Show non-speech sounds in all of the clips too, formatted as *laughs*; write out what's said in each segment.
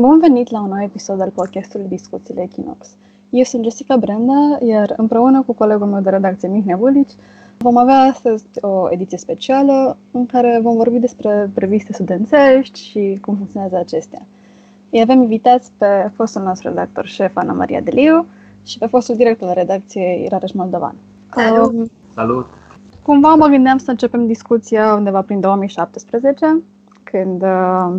Bun venit la un nou episod al podcastului Discuțiile Equinox. Eu sunt Jessica Brenda, iar împreună cu colegul meu de redacție Mihnea Bulici vom avea astăzi o ediție specială în care vom vorbi despre reviste studențești și cum funcționează acestea. Îi avem invitați pe fostul nostru redactor șef Ana Maria Deliu și pe fostul director de redacție Rareș Moldovan. Salut! Um, Salut! Cumva mă gândeam să începem discuția undeva prin 2017, când uh,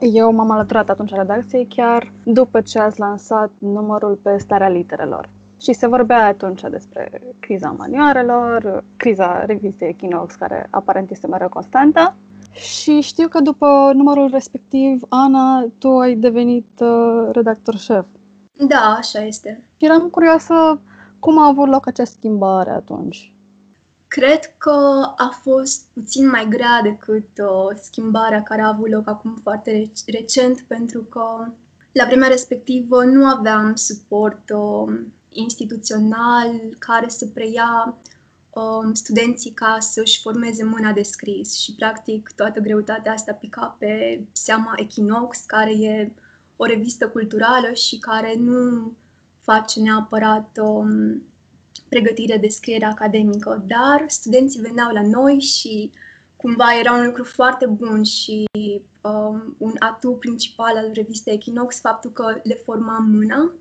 eu m-am alăturat atunci redacției chiar după ce ați lansat numărul pe starea literelor. Și se vorbea atunci despre criza manioarelor, criza revistei Equinox, care aparent este mereu constantă. Și știu că după numărul respectiv, Ana, tu ai devenit uh, redactor șef. Da, așa este. Eram curioasă cum a avut loc această schimbare atunci. Cred că a fost puțin mai grea decât uh, schimbarea care a avut loc acum foarte recent, pentru că la vremea respectivă nu aveam suport uh, instituțional care să preia uh, studenții ca să-și formeze mâna de scris și, practic, toată greutatea asta pica pe seama Equinox, care e o revistă culturală și care nu face neapărat um, pregătire de scriere academică, dar studenții veneau la noi și cumva era un lucru foarte bun și um, un atu principal al revistei Equinox, faptul că le formam mâna,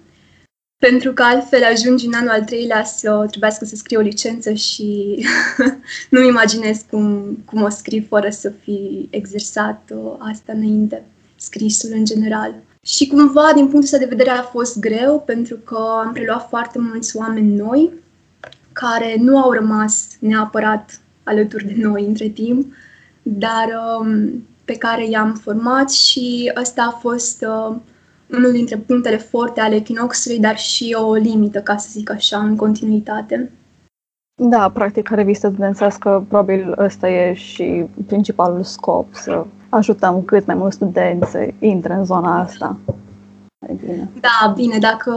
pentru că altfel ajungi în anul al treilea să trebuiască să scrii o licență și *laughs* nu-mi imaginez cum, cum o scrii fără să fi exersat uh, asta înainte, scrisul în general. Și cumva, din punctul ăsta de vedere, a fost greu, pentru că am preluat foarte mulți oameni noi, care nu au rămas neapărat alături de noi între timp, dar um, pe care i-am format și ăsta a fost uh, unul dintre punctele forte ale Equinoxului, dar și o limită, ca să zic așa, în continuitate. Da, practic, revistă studențească, probabil ăsta e și principalul scop, să ajutăm cât mai mulți studenți să intre în zona asta. Bine. Da, bine, dacă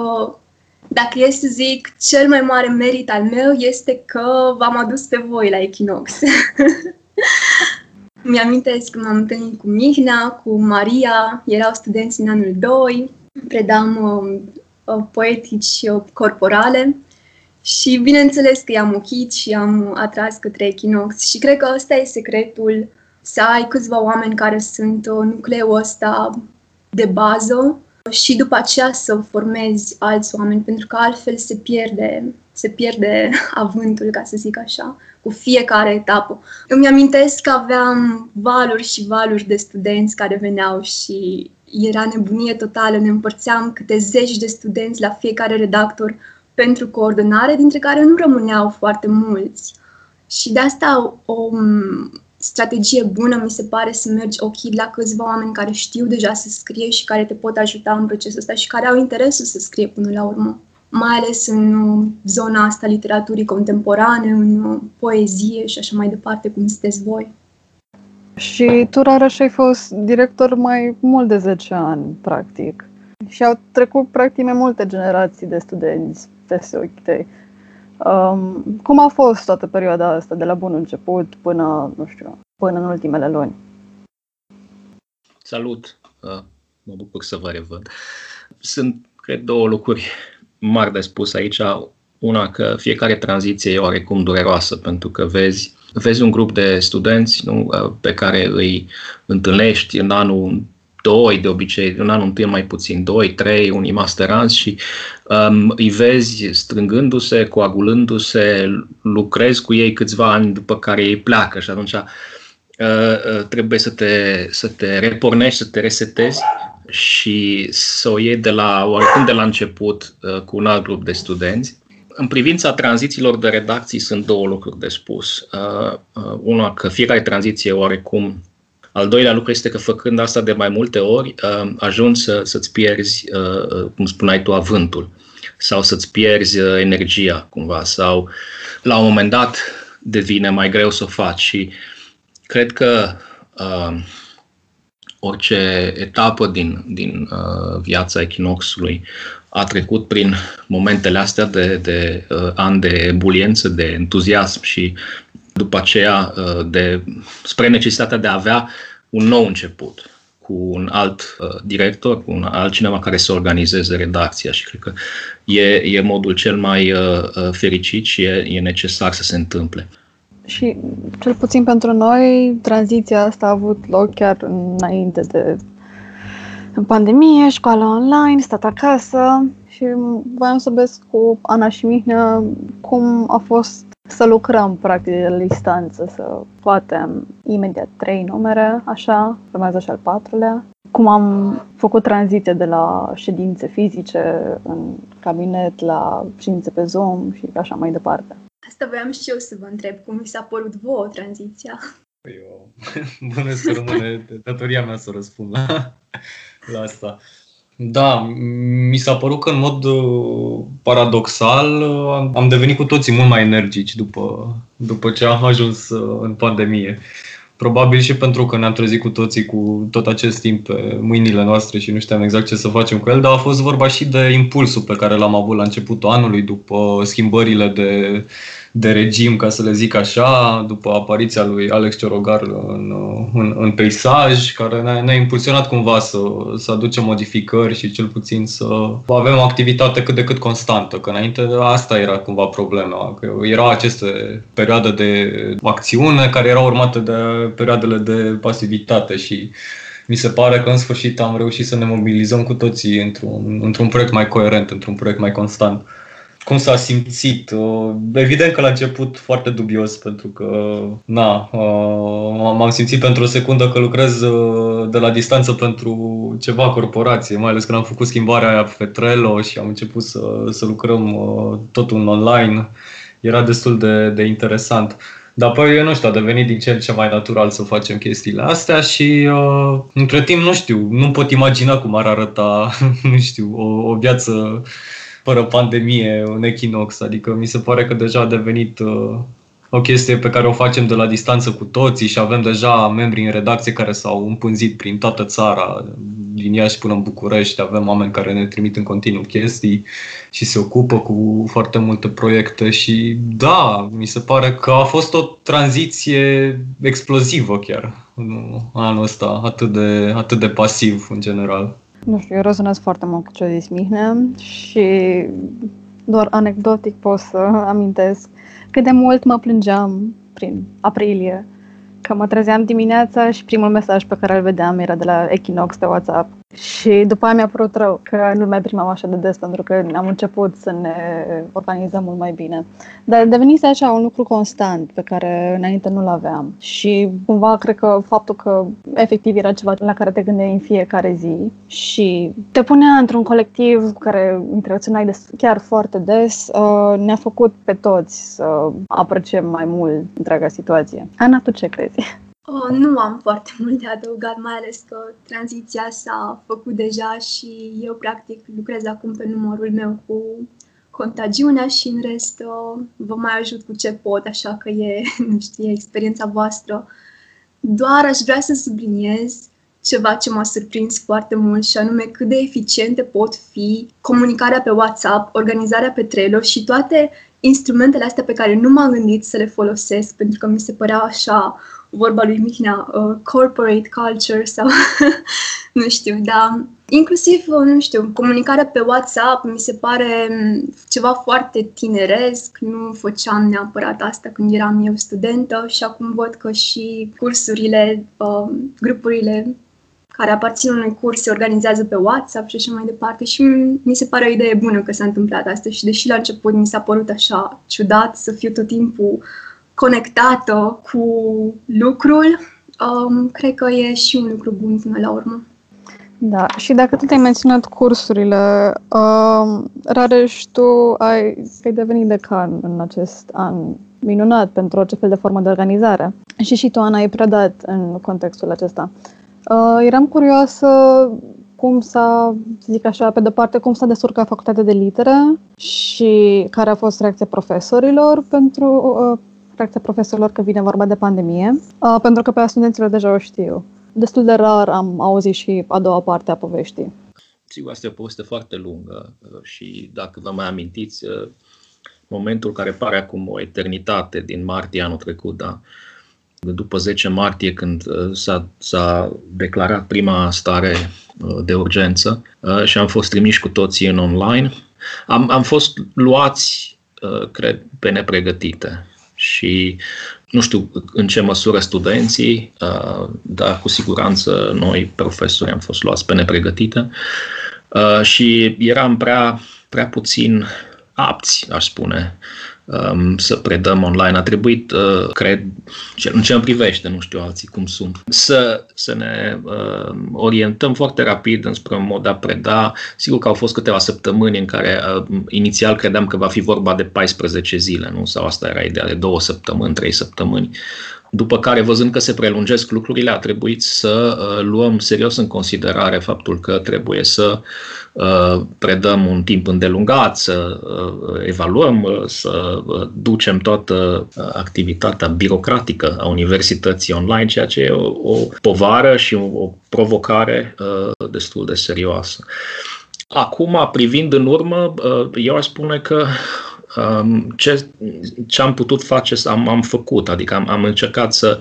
dacă e să zic, cel mai mare merit al meu este că v-am adus pe voi la Equinox. *laughs* Mi-amintesc că m-am întâlnit cu Mihnea, cu Maria, erau studenți în anul 2, predam uh, uh, poetici uh, corporale și bineînțeles că i-am ochit și am atras către Equinox și cred că ăsta e secretul, să ai câțiva oameni care sunt uh, nucleul ăsta de bază și după aceea să formezi alți oameni, pentru că altfel se pierde, se pierde *laughs* avântul, ca să zic așa, cu fiecare etapă. Îmi amintesc că aveam valuri și valuri de studenți care veneau și era nebunie totală, ne împărțeam câte zeci de studenți la fiecare redactor pentru coordonare, dintre care nu rămâneau foarte mulți. Și de asta o, strategie bună mi se pare să mergi ochii la câțiva oameni care știu deja să scrie și care te pot ajuta în procesul ăsta și care au interesul să scrie până la urmă. Mai ales în uh, zona asta literaturii contemporane, în uh, poezie și așa mai departe, cum sunteți voi. Și tu, Rareș, ai fost director mai mult de 10 ani, practic. Și au trecut, practic, mai multe generații de studenți peste ochii tăi. Um, cum a fost toată perioada asta, de la bun început până, nu știu, până în ultimele luni? Salut! Uh, mă bucur să vă revăd. Sunt, cred, două lucruri mari de spus aici. Una, că fiecare tranziție e oarecum dureroasă, pentru că vezi, vezi un grup de studenți nu, uh, pe care îi întâlnești în anul doi de obicei, în anul întâi mai puțin, doi, trei, unii masteranți și um, îi vezi strângându-se, coagulându-se, lucrezi cu ei câțiva ani după care ei pleacă și atunci uh, uh, trebuie să te, să te repornești, să te resetezi și să o iei de la, oricum de la început uh, cu un alt grup de studenți. În privința tranzițiilor de redacții sunt două lucruri de spus. Uh, uh, una, că fiecare tranziție oarecum al doilea lucru este că făcând asta de mai multe ori, uh, ajungi să, să-ți pierzi, uh, uh, cum spuneai tu, avântul sau să-ți pierzi energia cumva sau la un moment dat devine mai greu să o faci. Și cred că uh, orice etapă din, din uh, viața echinoxului a trecut prin momentele astea de, de uh, ani de ebuliență, de entuziasm și după aceea uh, de, spre necesitatea de a avea un nou început, cu un alt uh, director, cu un altcineva care să organizeze redacția și cred că e, e modul cel mai uh, uh, fericit și e, e necesar să se întâmple. Și cel puțin pentru noi, tranziția asta a avut loc chiar înainte de în pandemie, școală online, stat acasă și voiam să vezi cu Ana și Mihnea cum a fost să lucrăm practic de distanță, să scoatem imediat trei numere, așa, urmează și al patrulea. Cum am făcut tranziție de la ședințe fizice în cabinet la ședințe pe Zoom și așa mai departe. Asta voiam și eu să vă întreb, cum mi s-a părut vouă tranziția? Păi eu, *laughs* bună să rămâne datoria mea să răspund la, la asta. Da, mi s-a părut că în mod uh, paradoxal uh, am devenit cu toții mult mai energici după, după ce am ajuns uh, în pandemie. Probabil și pentru că ne-am trezit cu toții cu tot acest timp pe mâinile noastre și nu știam exact ce să facem cu el, dar a fost vorba și de impulsul pe care l-am avut la începutul anului, după schimbările de de regim, ca să le zic așa, după apariția lui Alex Ciorogar în, în, în peisaj, care ne-a, ne impulsionat cumva să, să aducem modificări și cel puțin să avem o activitate cât de cât constantă, că înainte asta era cumva problema, că erau aceste perioade de acțiune care erau urmate de perioadele de pasivitate și mi se pare că în sfârșit am reușit să ne mobilizăm cu toții într-un, într-un proiect mai coerent, într-un proiect mai constant cum s-a simțit. Uh, evident că la început foarte dubios, pentru că na, uh, m-am simțit pentru o secundă că lucrez uh, de la distanță pentru ceva corporație, mai ales când am făcut schimbarea aia pe Trello și am început să, să lucrăm totul online. Era destul de, de interesant. Dar apoi, eu nu știu, a devenit din ce în ce mai natural să facem chestiile astea și uh, între timp, nu știu, nu pot imagina cum ar arăta, *laughs* nu știu, o, o viață fără pandemie, un Equinox. Adică mi se pare că deja a devenit uh, o chestie pe care o facem de la distanță cu toții și avem deja membri în redacție care s-au împânzit prin toată țara, din Iași până în București, avem oameni care ne trimit în continuu chestii și se ocupă cu foarte multe proiecte și da, mi se pare că a fost o tranziție explozivă chiar anul ăsta, atât de, atât de pasiv în general. Nu știu, eu rezonez foarte mult cu ce a zis Mihnea și doar anecdotic pot să amintesc cât de mult mă plângeam prin aprilie, că mă trezeam dimineața și primul mesaj pe care îl vedeam era de la Equinox pe WhatsApp și după aia mi-a părut rău că nu mai primam așa de des pentru că am început să ne organizăm mult mai bine. Dar devenise așa un lucru constant pe care înainte nu-l aveam. Și cumva cred că faptul că efectiv era ceva la care te gândeai în fiecare zi și te punea într-un colectiv cu care interacționai chiar foarte des, uh, ne-a făcut pe toți să apreciem mai mult întreaga situație. Ana, tu ce crezi? Oh, nu am foarte mult de adăugat, mai ales că tranziția s-a făcut deja și eu practic lucrez acum pe numărul meu cu contagiunea și în rest uh, vă mai ajut cu ce pot, așa că e, *laughs* nu știu, e experiența voastră. Doar aș vrea să subliniez ceva ce m-a surprins foarte mult și anume cât de eficiente pot fi comunicarea pe WhatsApp, organizarea pe Trello și toate instrumentele astea pe care nu m-am gândit să le folosesc pentru că mi se păreau așa vorba lui Mihnea, uh, corporate culture sau *laughs* nu știu, dar inclusiv, uh, nu știu, comunicarea pe WhatsApp mi se pare um, ceva foarte tineresc, nu făceam neapărat asta când eram eu studentă și acum văd că și cursurile, uh, grupurile care aparțin unui curs se organizează pe WhatsApp și așa mai departe și mi se pare o idee bună că s-a întâmplat asta și deși la început mi s-a părut așa ciudat să fiu tot timpul conectată cu lucrul, um, cred că e și un lucru bun până la urmă. Da, și dacă tu te-ai menționat cursurile, um, Rareș, tu ai, ai devenit decan în acest an minunat pentru orice fel de formă de organizare. Și și tu, Ana, ai predat în contextul acesta. Uh, eram curioasă cum s-a, să zic așa, pe de parte, cum s-a descurcat facultatea de litere și care a fost reacția profesorilor pentru, uh, reacția profesorilor că vine vorba de pandemie, uh, pentru că pe studenților deja o știu. Destul de rar am auzit și a doua parte a poveștii. Sigur, asta e o poveste foarte lungă uh, și dacă vă mai amintiți, uh, momentul care pare acum o eternitate din martie anul trecut, da, după 10 martie, când s-a, s-a declarat prima stare de urgență și am fost trimiși cu toții în online. Am, am fost luați, cred, pe nepregătite și nu știu în ce măsură studenții, uh, dar cu siguranță noi, profesori, am fost luați pe nepregătită uh, și eram prea, prea puțin apți, aș spune, um, să predăm online. A trebuit, uh, cred, în ce îmi privește, nu știu alții cum sunt, să, să ne uh, orientăm foarte rapid înspre un mod de a preda. Sigur că au fost câteva săptămâni în care uh, inițial credeam că va fi vorba de 14 zile, nu? Sau asta era ideea de două săptămâni, trei săptămâni. După care, văzând că se prelungesc lucrurile, a trebuit să uh, luăm serios în considerare faptul că trebuie să uh, predăm un timp îndelungat, să uh, evaluăm, uh, să uh, ducem toată uh, activitatea birocratică a universității online, ceea ce e o, o povară și o, o provocare uh, destul de serioasă. Acum, privind în urmă, uh, eu aș spune că ce, ce am putut face, am, am făcut, adică am, am încercat să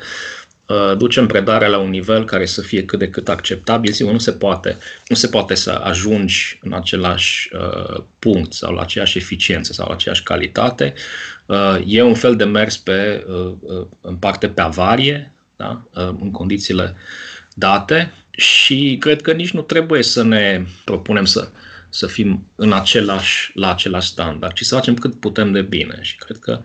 uh, ducem predarea la un nivel care să fie cât de cât acceptabil. Sigur, nu se poate, nu se poate să ajungi în același uh, punct sau la aceeași eficiență sau la aceeași calitate. Uh, e un fel de mers pe, uh, uh în parte pe avarie, da? uh, în condițiile date și cred că nici nu trebuie să ne propunem să să fim în același, la același standard, ci să facem cât putem de bine. Și cred că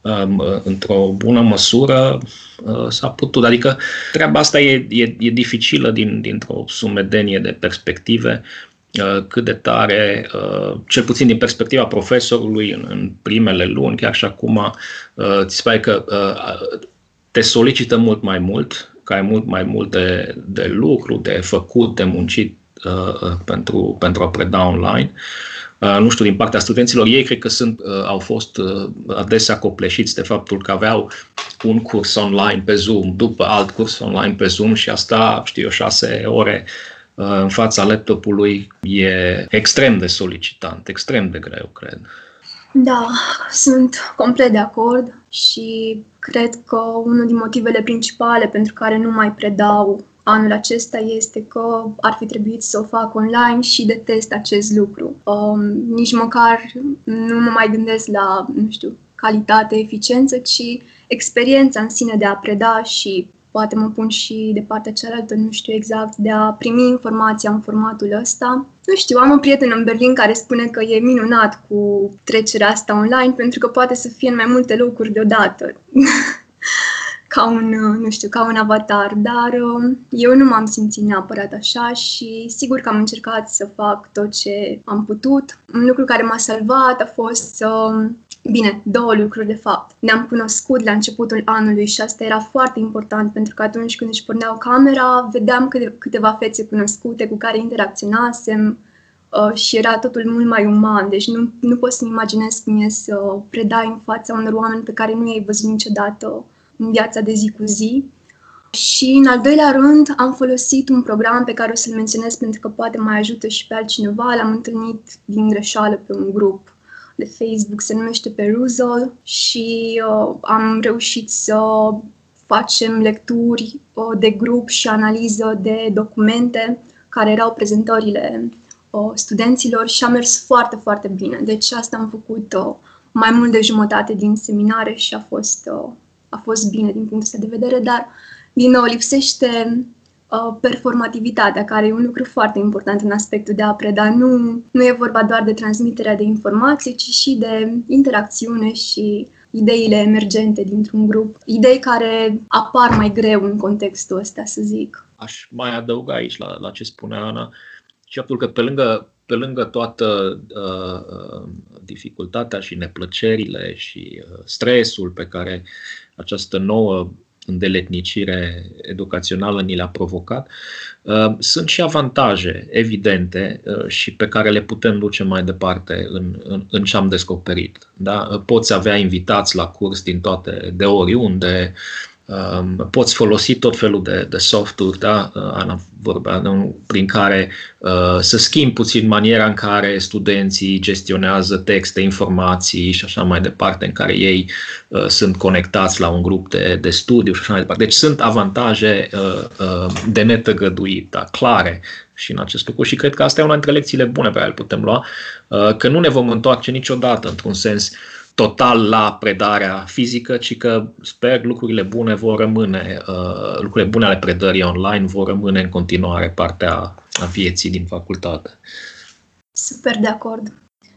um, într-o bună măsură uh, s-a putut. Adică treaba asta e, e, e dificilă din, dintr-o sumedenie de perspective, uh, cât de tare, uh, cel puțin din perspectiva profesorului în, în primele luni, chiar și acum, ți se pare că te solicită mult mai mult, că ai mult mai mult de, de lucru, de făcut, de muncit Uh, uh, pentru, pentru a preda online. Uh, nu știu, din partea studenților, ei cred că sunt, au fost adesea copleșiți de faptul că aveau un curs online pe Zoom, după alt curs online pe Zoom și asta, știu eu, șase ore în fața laptopului e extrem de solicitant, extrem de greu, cred. Da, sunt complet de acord și cred că unul din motivele principale pentru care nu mai predau anul acesta este că ar fi trebuit să o fac online și detest acest lucru. Um, nici măcar nu mă mai gândesc la, nu știu, calitate, eficiență, ci experiența în sine de a preda și poate mă pun și de partea cealaltă, nu știu exact, de a primi informația în formatul ăsta. Nu știu, am un prieten în Berlin care spune că e minunat cu trecerea asta online pentru că poate să fie în mai multe locuri deodată. *laughs* ca un, uh, nu știu, ca un avatar, dar um, eu nu m-am simțit neapărat așa și sigur că am încercat să fac tot ce am putut. Un lucru care m-a salvat a fost să Bine, două lucruri de fapt. Ne-am cunoscut la începutul anului și asta era foarte important pentru că atunci când își porneau camera, vedeam câte, câteva fețe cunoscute cu care interacționasem uh, și era totul mult mai uman. Deci nu, nu pot să-mi imaginez cum e să predai în fața unor oameni pe care nu i-ai văzut niciodată în viața de zi cu zi. Și, în al doilea rând, am folosit un program pe care o să-l menționez pentru că poate mai ajută și pe altcineva. L-am întâlnit din greșeală pe un grup de Facebook, se numește Perusal și uh, am reușit să facem lecturi uh, de grup și analiză de documente care erau prezentările uh, studenților și a mers foarte, foarte bine. Deci asta am făcut uh, mai mult de jumătate din seminare și a fost uh, a fost bine din punctul ăsta de vedere, dar, din nou, lipsește uh, performativitatea, care e un lucru foarte important în aspectul de a preda. Nu, nu e vorba doar de transmiterea de informații, ci și de interacțiune și ideile emergente dintr-un grup, idei care apar mai greu în contextul ăsta, să zic. Aș mai adăuga aici la, la ce spunea Ana și faptul că pe lângă pe lângă toată uh, uh, dificultatea și neplăcerile și uh, stresul pe care această nouă îndeletnicire educațională ni le-a provocat, uh, sunt și avantaje evidente uh, și pe care le putem duce mai departe în, în, în ce am descoperit. Da? Poți avea invitați la curs din toate, de oriunde, Um, poți folosi tot felul de, de softuri, da? Uh, Ana vorbea, prin care uh, să schimbi puțin maniera în care studenții gestionează texte, informații și așa mai departe, în care ei uh, sunt conectați la un grup de, de studiu și așa mai departe. Deci sunt avantaje uh, uh, de netăgăduit, da? clare și în acest lucru și cred că asta e una dintre lecțiile bune pe care le putem lua, uh, că nu ne vom întoarce niciodată într-un sens uh, total la predarea fizică, ci că sper lucrurile bune vor rămâne, uh, lucrurile bune ale predării online vor rămâne în continuare partea a vieții din facultate. Super de acord.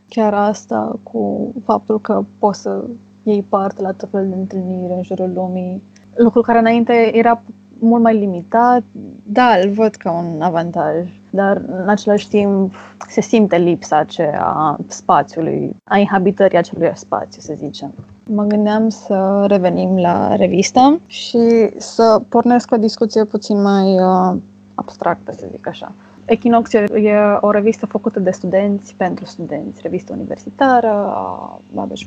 Chiar asta cu faptul că poți să iei parte la tot felul de întâlniri în jurul lumii, lucru care înainte era mult mai limitat, da, îl văd ca un avantaj, dar în același timp se simte lipsa aceea a spațiului, a inhabitării acelui spațiu, să zicem. Mă gândeam să revenim la revistă și să pornesc o discuție puțin mai uh, abstractă, să zic așa. Equinox e o revistă făcută de studenți pentru studenți, revistă universitară a Babeș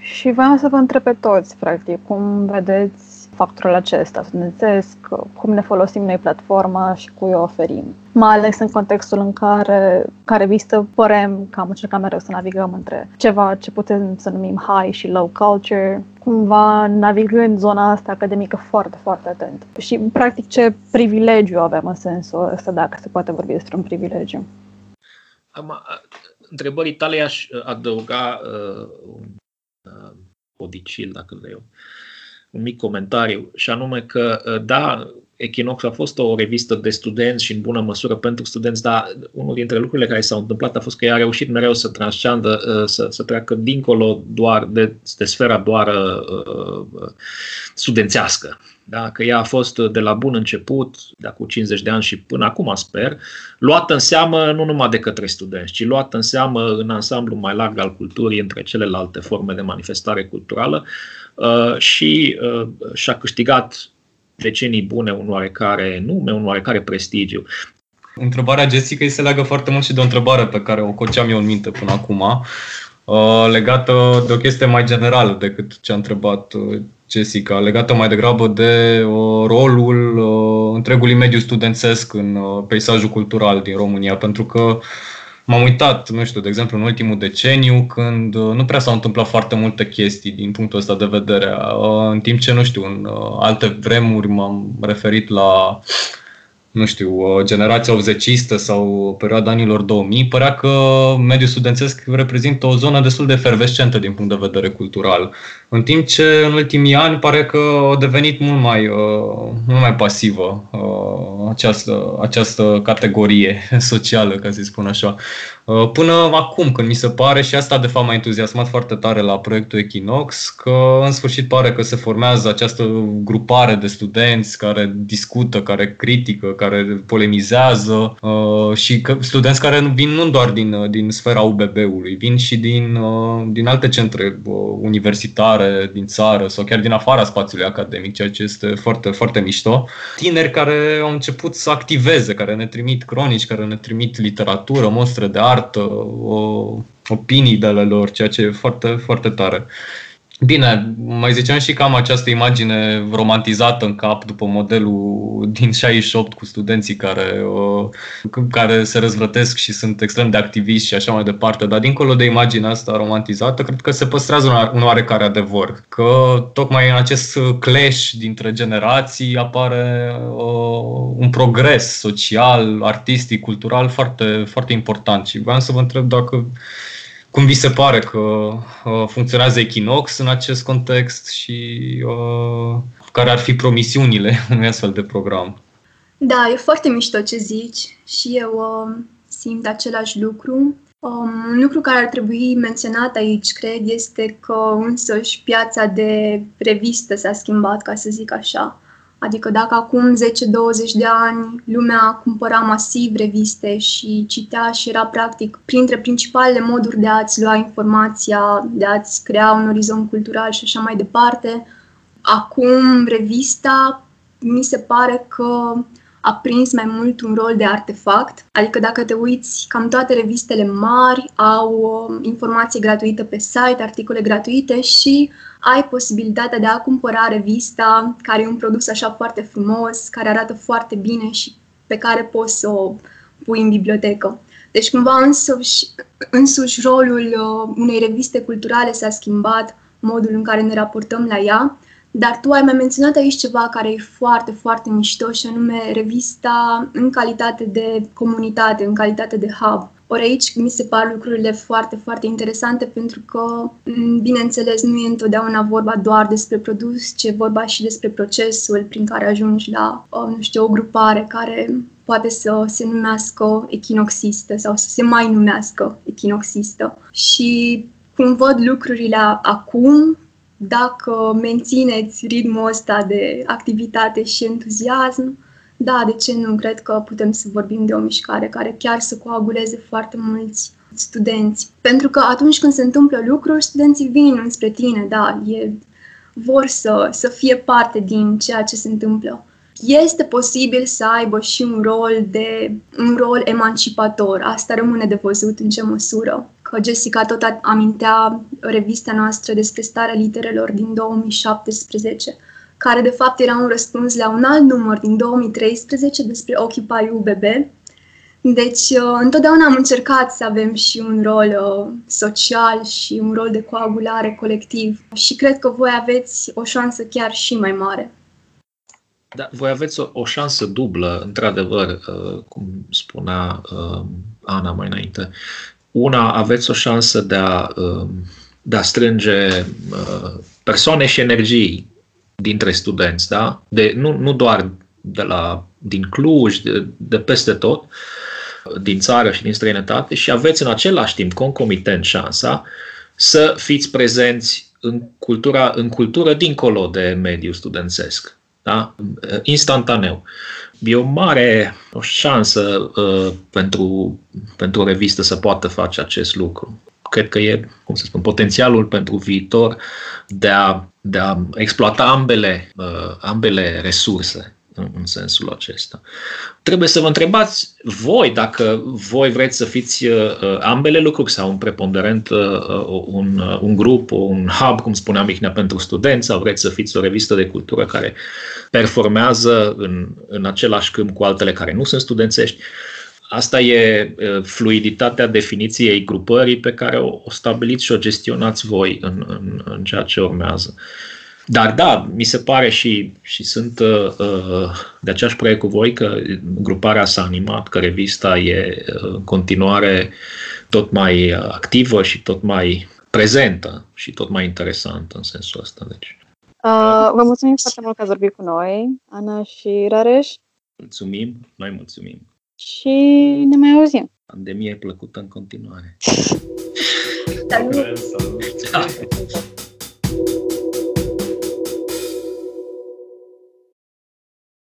și vreau să vă întreb pe toți, practic, cum vedeți factorul acesta studențesc, cum ne folosim noi platforma și cui o oferim. Mai ales în contextul în care, ca revistă, părem că am încercat mereu să navigăm între ceva ce putem să numim high și low culture, cumva navigând zona asta academică foarte, foarte atent. Și, practic, ce privilegiu avem în sensul ăsta, dacă se poate vorbi despre un privilegiu. Am, întrebării tale aș adăuga uh, un uh, odicil, dacă vrei eu. Uh, un mic comentariu, și anume că, ă, da, Equinox a fost o revistă de studenți și în bună măsură pentru studenți, dar unul dintre lucrurile care s-au întâmplat a fost că ea a reușit mereu să transcendă, ă, să, să treacă dincolo doar de, de sfera doar uh, studențească. Da? Că ea a fost de la bun început, de acum 50 de ani și până acum, sper, luată în seamă nu numai de către studenți, ci luată în seamă în ansamblu mai larg al culturii, între celelalte forme de manifestare culturală, Uh, și uh, și-a câștigat decenii bune un oarecare nume, un oarecare prestigiu. Întrebarea Jessica se leagă foarte mult și de o întrebare pe care o coceam eu în minte până acum, uh, legată de o chestie mai generală decât ce a întrebat Jessica, legată mai degrabă de rolul întregului mediu studențesc în peisajul cultural din România, pentru că m-am uitat, nu știu, de exemplu, în ultimul deceniu, când uh, nu prea s-au întâmplat foarte multe chestii din punctul ăsta de vedere. Uh, în timp ce, nu știu, în uh, alte vremuri m-am referit la nu știu, generația 80 sau perioada anilor 2000, părea că mediul studențesc reprezintă o zonă destul de efervescentă din punct de vedere cultural. În timp ce în ultimii ani pare că a devenit mult mai, uh, mult mai pasivă uh, această, această categorie *laughs* socială, ca să spun așa. Uh, până acum, când mi se pare, și asta de fapt m-a entuziasmat foarte tare la proiectul Equinox, că în sfârșit pare că se formează această grupare de studenți care discută, care critică, care polemizează uh, și că studenți care vin nu doar din, uh, din sfera UBB-ului, vin și din, uh, din alte centre uh, universitare mare din țară sau chiar din afara spațiului academic, ceea ce este foarte, foarte mișto. Tineri care au început să activeze, care ne trimit cronici, care ne trimit literatură, mostre de artă, o, opinii de ale lor, ceea ce e foarte, foarte tare. Bine, mai ziceam și că am această imagine romantizată în cap după modelul din 68 cu studenții care, uh, care se răzvrătesc și sunt extrem de activiști și așa mai departe, dar dincolo de imaginea asta romantizată, cred că se păstrează un oarecare adevăr, că tocmai în acest clash dintre generații apare uh, un progres social, artistic, cultural foarte, foarte important. Și vreau să vă întreb dacă cum vi se pare că uh, funcționează Equinox în acest context și uh, care ar fi promisiunile *laughs* unui astfel de program? Da, e foarte mișto ce zici și eu uh, simt același lucru. Um, un lucru care ar trebui menționat aici, cred, este că însăși piața de revistă s-a schimbat, ca să zic așa. Adică dacă acum 10-20 de ani lumea cumpăra masiv reviste și citea și era practic printre principalele moduri de a-ți lua informația, de a-ți crea un orizont cultural și așa mai departe, acum revista mi se pare că a prins mai mult un rol de artefact. Adică dacă te uiți, cam toate revistele mari au uh, informație gratuită pe site, articole gratuite și ai posibilitatea de a cumpăra revista, care e un produs așa foarte frumos, care arată foarte bine și pe care poți să o pui în bibliotecă. Deci cumva însuși, însuși rolul uh, unei reviste culturale s-a schimbat, modul în care ne raportăm la ea, dar tu ai mai menționat aici ceva care e foarte, foarte mișto și anume revista în calitate de comunitate, în calitate de hub. Ori aici mi se par lucrurile foarte, foarte interesante pentru că, bineînțeles, nu e întotdeauna vorba doar despre produs, ci e vorba și despre procesul prin care ajungi la, uh, nu știu, o grupare care poate să se numească echinoxistă sau să se mai numească echinoxistă. Și cum văd lucrurile acum, dacă mențineți ritmul ăsta de activitate și entuziasm, da, de ce nu? Cred că putem să vorbim de o mișcare care chiar să coaguleze foarte mulți studenți. Pentru că atunci când se întâmplă lucruri, studenții vin înspre tine, da, e, vor să, să fie parte din ceea ce se întâmplă. Este posibil să aibă și un rol de un rol emancipator. Asta rămâne de văzut în ce măsură. Că Jessica tot amintea revista noastră despre starea literelor din 2017 care de fapt era un răspuns la un alt număr din 2013 despre Occupy UBB. Deci, uh, întotdeauna am încercat să avem și un rol uh, social și un rol de coagulare colectiv și cred că voi aveți o șansă chiar și mai mare. Da, voi aveți o, o șansă dublă, într-adevăr, uh, cum spunea uh, Ana mai înainte. Una, aveți o șansă de a, uh, de a strânge uh, persoane și energii dintre studenți, da? De, nu, nu doar de la, din Cluj, de, de peste tot, din țară și din străinătate și aveți în același timp concomitent șansa să fiți prezenți în cultura, în cultură dincolo de mediul studențesc. Da? Instantaneu. E o mare o șansă uh, pentru, pentru o revistă să poată face acest lucru cred că e, cum să spun, potențialul pentru viitor de a, de a exploata ambele, uh, ambele resurse în, în sensul acesta. Trebuie să vă întrebați voi dacă voi vreți să fiți uh, ambele lucruri sau un preponderent, uh, un, uh, un grup, un hub, cum spunea Mihnea, pentru studenți sau vreți să fiți o revistă de cultură care performează în, în același câmp cu altele care nu sunt studențești. Uh, Asta e fluiditatea definiției grupării pe care o, o stabiliți și o gestionați voi în, în, în ceea ce urmează. Dar da, mi se pare și, și sunt uh, de aceeași părere cu voi că gruparea s-a animat, că revista e în continuare tot mai activă și tot mai prezentă și tot mai interesantă în sensul ăsta. Deci. Uh, vă mulțumim foarte mult că ați vorbit cu noi, Ana și Rareș. Mulțumim, noi mulțumim și ne mai auzim. Pandemie plăcută în continuare. *laughs* Salut! Salut!